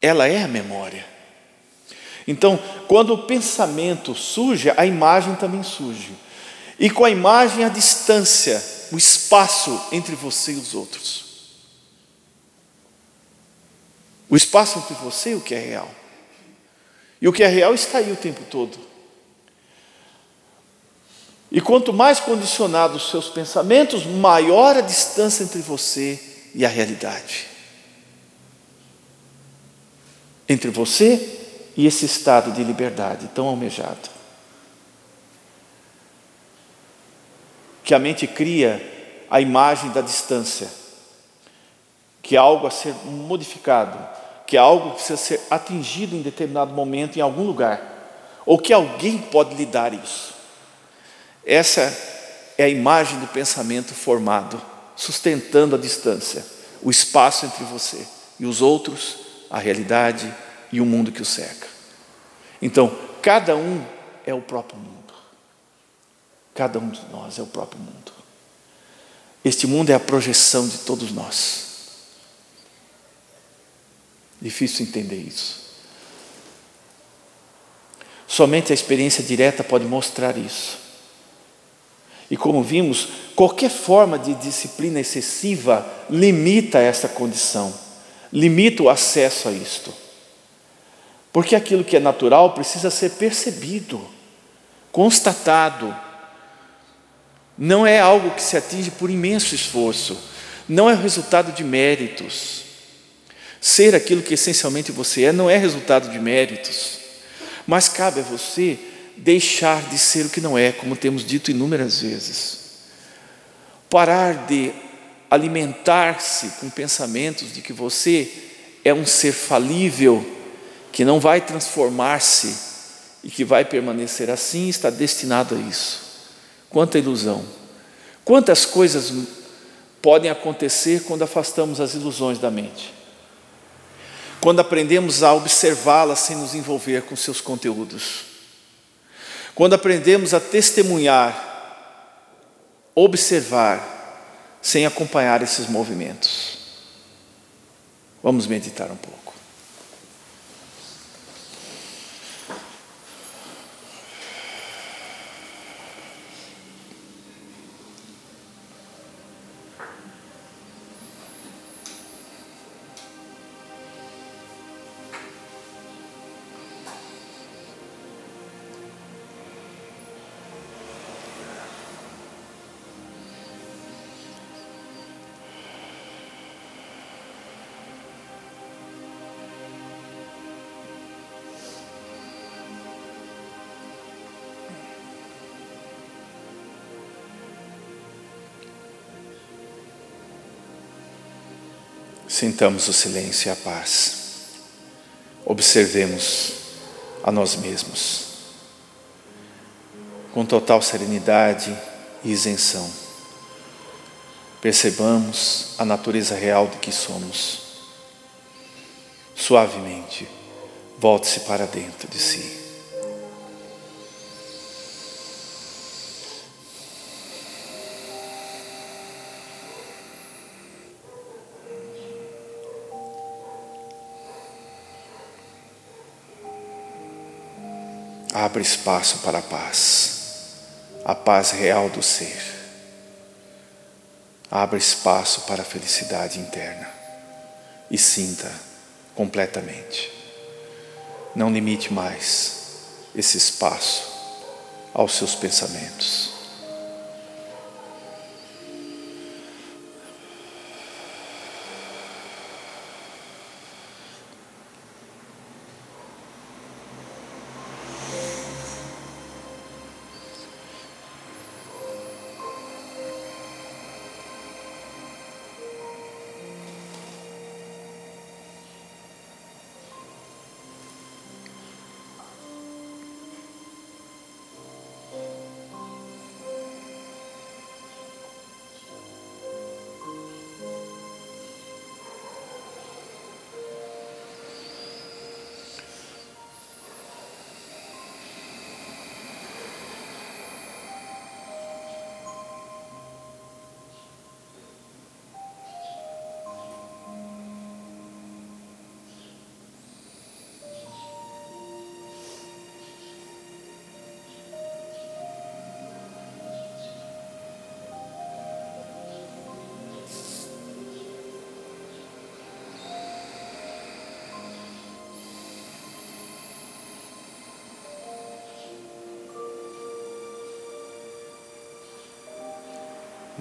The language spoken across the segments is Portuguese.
ela é a memória. Então, quando o pensamento surge, a imagem também surge. E com a imagem, a distância, o espaço entre você e os outros. O espaço entre você e o que é real. E o que é real está aí o tempo todo. E quanto mais condicionados os seus pensamentos, maior a distância entre você e a realidade. Entre você e esse estado de liberdade tão almejado. Que a mente cria a imagem da distância, que é algo a ser modificado, que é algo que precisa ser atingido em determinado momento, em algum lugar, ou que alguém pode lhe dar isso. Essa é a imagem do pensamento formado, sustentando a distância, o espaço entre você e os outros, a realidade e o mundo que o cerca. Então, cada um é o próprio mundo. Cada um de nós é o próprio mundo. Este mundo é a projeção de todos nós. Difícil entender isso. Somente a experiência direta pode mostrar isso. E como vimos, qualquer forma de disciplina excessiva limita essa condição, limita o acesso a isto. Porque aquilo que é natural precisa ser percebido, constatado. Não é algo que se atinge por imenso esforço, não é resultado de méritos. Ser aquilo que essencialmente você é não é resultado de méritos, mas cabe a você deixar de ser o que não é, como temos dito inúmeras vezes. Parar de alimentar-se com pensamentos de que você é um ser falível que não vai transformar-se e que vai permanecer assim, está destinado a isso. Quanta ilusão! Quantas coisas podem acontecer quando afastamos as ilusões da mente? Quando aprendemos a observá-las sem nos envolver com seus conteúdos. Quando aprendemos a testemunhar, observar, sem acompanhar esses movimentos. Vamos meditar um pouco. Sintamos o silêncio e a paz. Observemos a nós mesmos com total serenidade e isenção. Percebamos a natureza real de que somos. Suavemente, volte-se para dentro de si. Abra espaço para a paz, a paz real do ser. Abra espaço para a felicidade interna e sinta completamente. Não limite mais esse espaço aos seus pensamentos.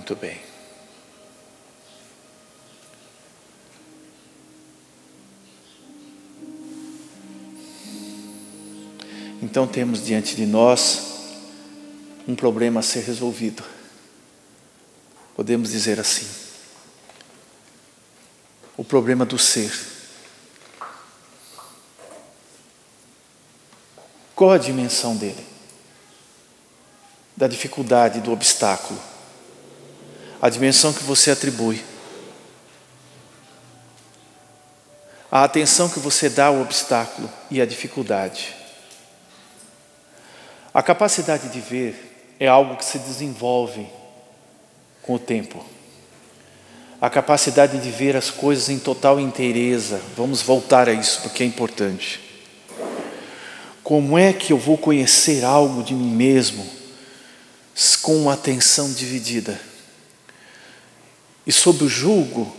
Muito bem. Então temos diante de nós um problema a ser resolvido. Podemos dizer assim: o problema do ser. Qual a dimensão dele? Da dificuldade, do obstáculo. A dimensão que você atribui. A atenção que você dá ao obstáculo e à dificuldade. A capacidade de ver é algo que se desenvolve com o tempo. A capacidade de ver as coisas em total inteireza. Vamos voltar a isso porque é importante. Como é que eu vou conhecer algo de mim mesmo com atenção dividida? E sob o julgo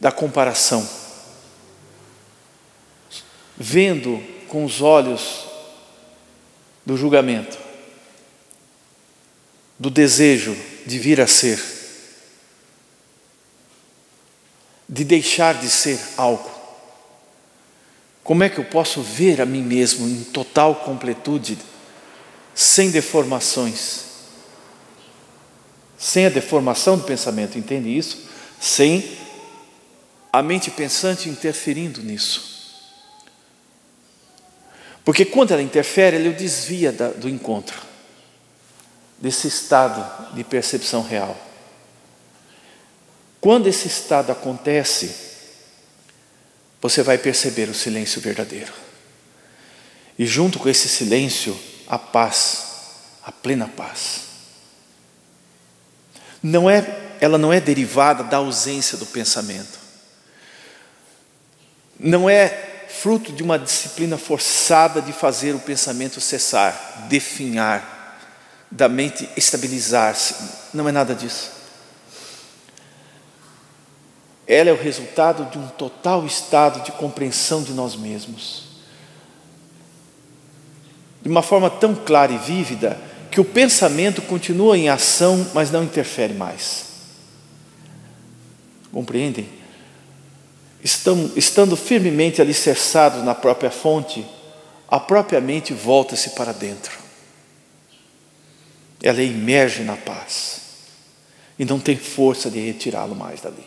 da comparação, vendo com os olhos do julgamento, do desejo de vir a ser, de deixar de ser algo. Como é que eu posso ver a mim mesmo em total completude, sem deformações? Sem a deformação do pensamento, entende isso? Sem a mente pensante interferindo nisso. Porque quando ela interfere, ela o desvia do encontro, desse estado de percepção real. Quando esse estado acontece, você vai perceber o silêncio verdadeiro. E junto com esse silêncio, a paz, a plena paz. Não é, ela não é derivada da ausência do pensamento. Não é fruto de uma disciplina forçada de fazer o pensamento cessar, definhar, da mente estabilizar-se. Não é nada disso. Ela é o resultado de um total estado de compreensão de nós mesmos. De uma forma tão clara e vívida que o pensamento continua em ação, mas não interfere mais. Compreendem? estando firmemente alicerçados na própria fonte, a própria mente volta-se para dentro. Ela emerge na paz e não tem força de retirá-lo mais dali.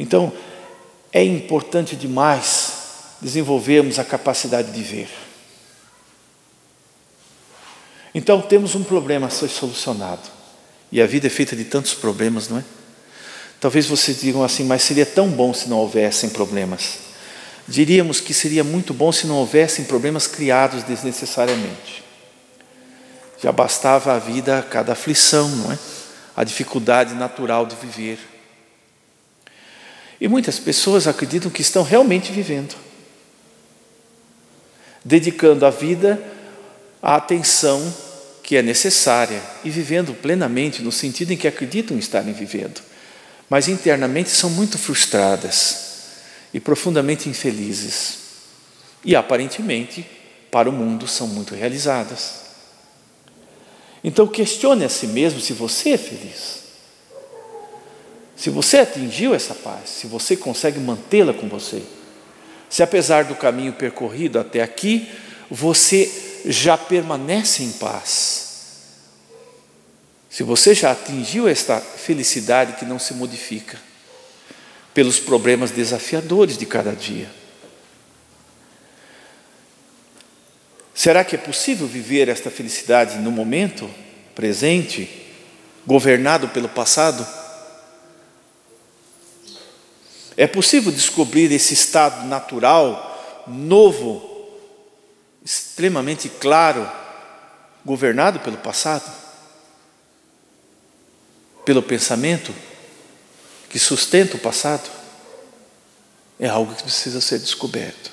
Então, é importante demais desenvolvermos a capacidade de ver. Então, temos um problema a ser solucionado. E a vida é feita de tantos problemas, não é? Talvez vocês digam assim, mas seria tão bom se não houvessem problemas. Diríamos que seria muito bom se não houvessem problemas criados desnecessariamente. Já bastava a vida cada aflição, não é? A dificuldade natural de viver. E muitas pessoas acreditam que estão realmente vivendo, dedicando a vida à atenção que é necessária e vivendo plenamente no sentido em que acreditam estarem vivendo mas internamente são muito frustradas e profundamente infelizes. E aparentemente, para o mundo, são muito realizadas. Então, questione a si mesmo se você é feliz. Se você atingiu essa paz, se você consegue mantê-la com você. Se apesar do caminho percorrido até aqui, você já permanece em paz se você já atingiu esta felicidade que não se modifica pelos problemas desafiadores de cada dia, será que é possível viver esta felicidade no momento presente, governado pelo passado? É possível descobrir esse estado natural, novo, extremamente claro, governado pelo passado? pelo pensamento que sustenta o passado, é algo que precisa ser descoberto.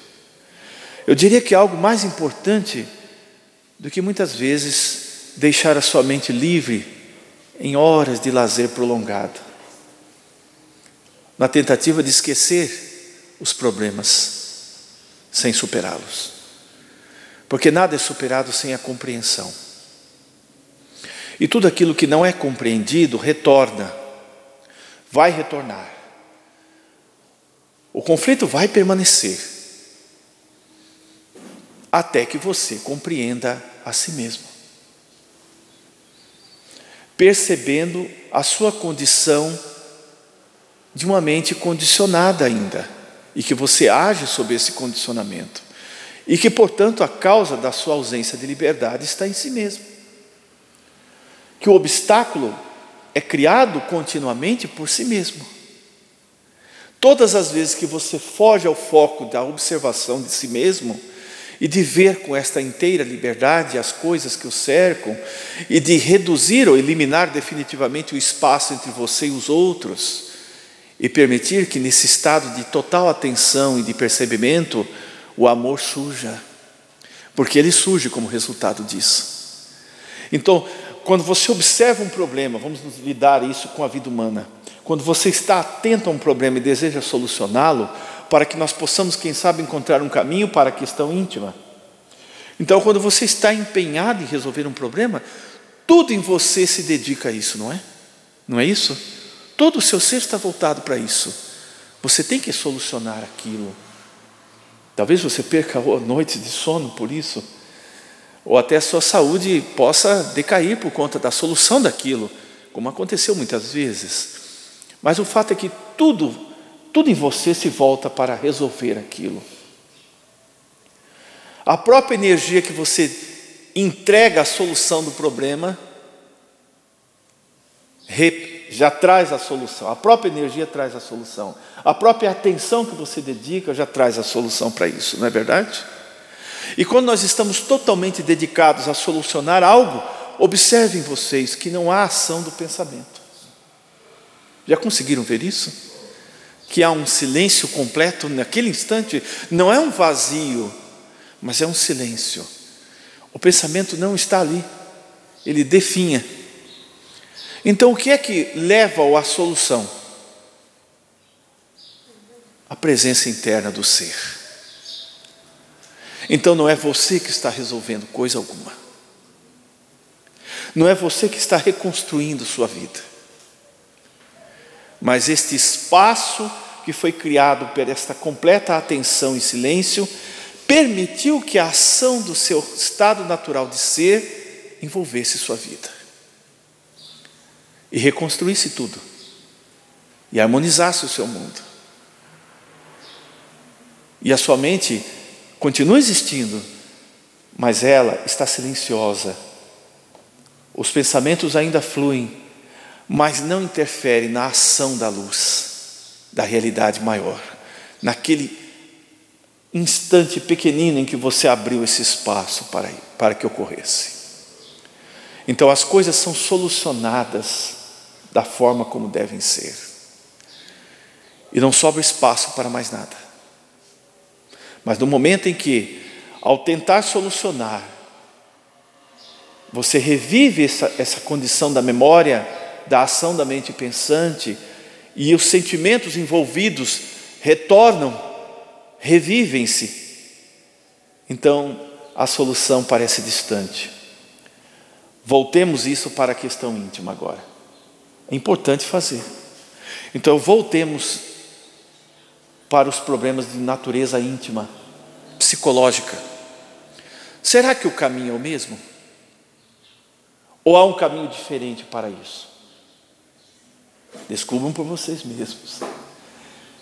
Eu diria que algo mais importante do que muitas vezes deixar a sua mente livre em horas de lazer prolongado, na tentativa de esquecer os problemas sem superá-los. Porque nada é superado sem a compreensão. E tudo aquilo que não é compreendido retorna, vai retornar. O conflito vai permanecer até que você compreenda a si mesmo. Percebendo a sua condição de uma mente condicionada ainda, e que você age sob esse condicionamento, e que, portanto, a causa da sua ausência de liberdade está em si mesmo. Que o obstáculo é criado continuamente por si mesmo. Todas as vezes que você foge ao foco da observação de si mesmo e de ver com esta inteira liberdade as coisas que o cercam e de reduzir ou eliminar definitivamente o espaço entre você e os outros e permitir que nesse estado de total atenção e de percebimento o amor surja, porque ele surge como resultado disso. Então, quando você observa um problema, vamos lidar isso com a vida humana. Quando você está atento a um problema e deseja solucioná-lo, para que nós possamos, quem sabe, encontrar um caminho para a questão íntima. Então, quando você está empenhado em resolver um problema, tudo em você se dedica a isso, não é? Não é isso? Todo o seu ser está voltado para isso. Você tem que solucionar aquilo. Talvez você perca noites de sono por isso, ou até a sua saúde possa decair por conta da solução daquilo, como aconteceu muitas vezes. Mas o fato é que tudo, tudo em você se volta para resolver aquilo. A própria energia que você entrega à solução do problema já traz a solução. A própria energia traz a solução. A própria atenção que você dedica já traz a solução para isso, não é verdade? E quando nós estamos totalmente dedicados a solucionar algo, observem vocês que não há ação do pensamento. Já conseguiram ver isso? Que há um silêncio completo naquele instante, não é um vazio, mas é um silêncio. O pensamento não está ali, ele definha. Então, o que é que leva-o à solução? A presença interna do ser. Então, não é você que está resolvendo coisa alguma, não é você que está reconstruindo sua vida mas este espaço que foi criado por esta completa atenção e silêncio permitiu que a ação do seu estado natural de ser envolvesse sua vida e reconstruísse tudo e harmonizasse o seu mundo. E a sua mente continua existindo, mas ela está silenciosa. Os pensamentos ainda fluem, mas não interfere na ação da luz, da realidade maior, naquele instante pequenino em que você abriu esse espaço para, para que ocorresse. Então as coisas são solucionadas da forma como devem ser, e não sobra espaço para mais nada. Mas no momento em que, ao tentar solucionar, você revive essa, essa condição da memória da ação da mente pensante e os sentimentos envolvidos retornam, revivem-se. Então, a solução parece distante. Voltemos isso para a questão íntima agora. É importante fazer. Então, voltemos para os problemas de natureza íntima, psicológica. Será que o caminho é o mesmo? Ou há um caminho diferente para isso? Descubram por vocês mesmos.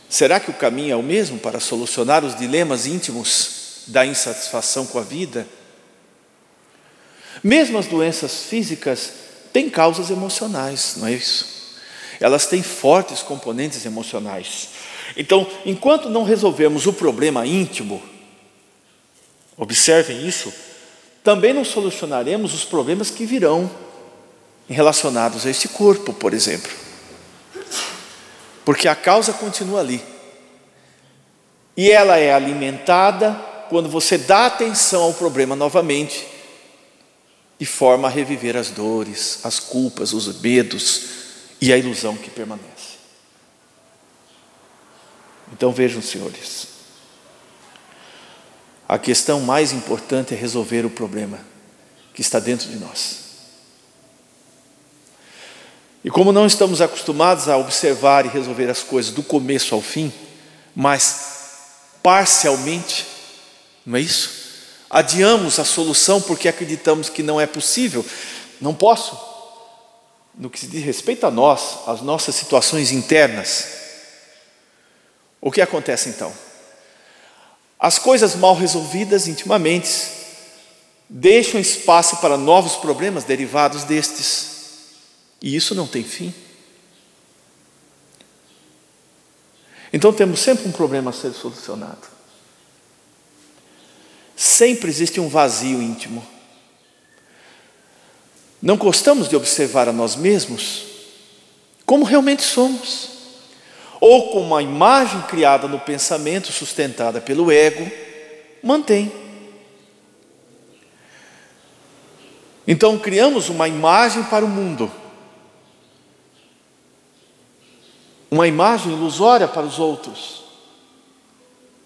Será que o caminho é o mesmo para solucionar os dilemas íntimos da insatisfação com a vida? Mesmo as doenças físicas têm causas emocionais, não é isso? Elas têm fortes componentes emocionais. Então, enquanto não resolvermos o problema íntimo, observem isso, também não solucionaremos os problemas que virão relacionados a este corpo, por exemplo porque a causa continua ali. E ela é alimentada quando você dá atenção ao problema novamente e forma a reviver as dores, as culpas, os medos e a ilusão que permanece. Então vejam, senhores, a questão mais importante é resolver o problema que está dentro de nós. E como não estamos acostumados a observar e resolver as coisas do começo ao fim, mas parcialmente, não é isso? Adiamos a solução porque acreditamos que não é possível. Não posso. No que se diz respeito a nós, as nossas situações internas, o que acontece então? As coisas mal resolvidas intimamente deixam espaço para novos problemas derivados destes. E isso não tem fim. Então temos sempre um problema a ser solucionado. Sempre existe um vazio íntimo. Não gostamos de observar a nós mesmos como realmente somos, ou como a imagem criada no pensamento, sustentada pelo ego, mantém. Então criamos uma imagem para o mundo uma imagem ilusória para os outros,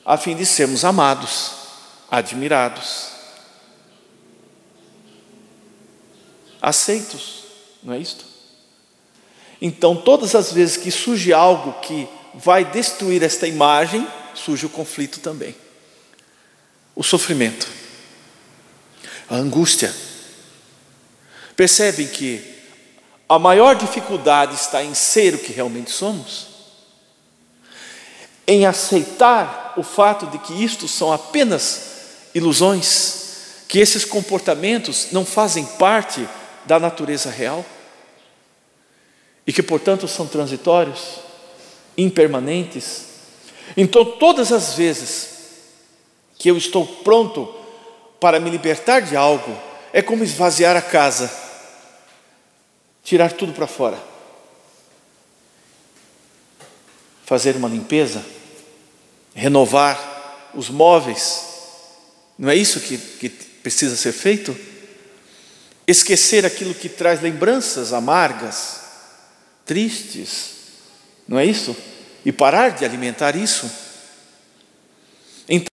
a fim de sermos amados, admirados, aceitos, não é isto? Então, todas as vezes que surge algo que vai destruir esta imagem, surge o conflito também. O sofrimento, a angústia. Percebem que a maior dificuldade está em ser o que realmente somos, em aceitar o fato de que isto são apenas ilusões, que esses comportamentos não fazem parte da natureza real e que, portanto, são transitórios, impermanentes. Então, todas as vezes que eu estou pronto para me libertar de algo, é como esvaziar a casa tirar tudo para fora, fazer uma limpeza, renovar os móveis, não é isso que, que precisa ser feito? Esquecer aquilo que traz lembranças amargas, tristes, não é isso? E parar de alimentar isso. Então,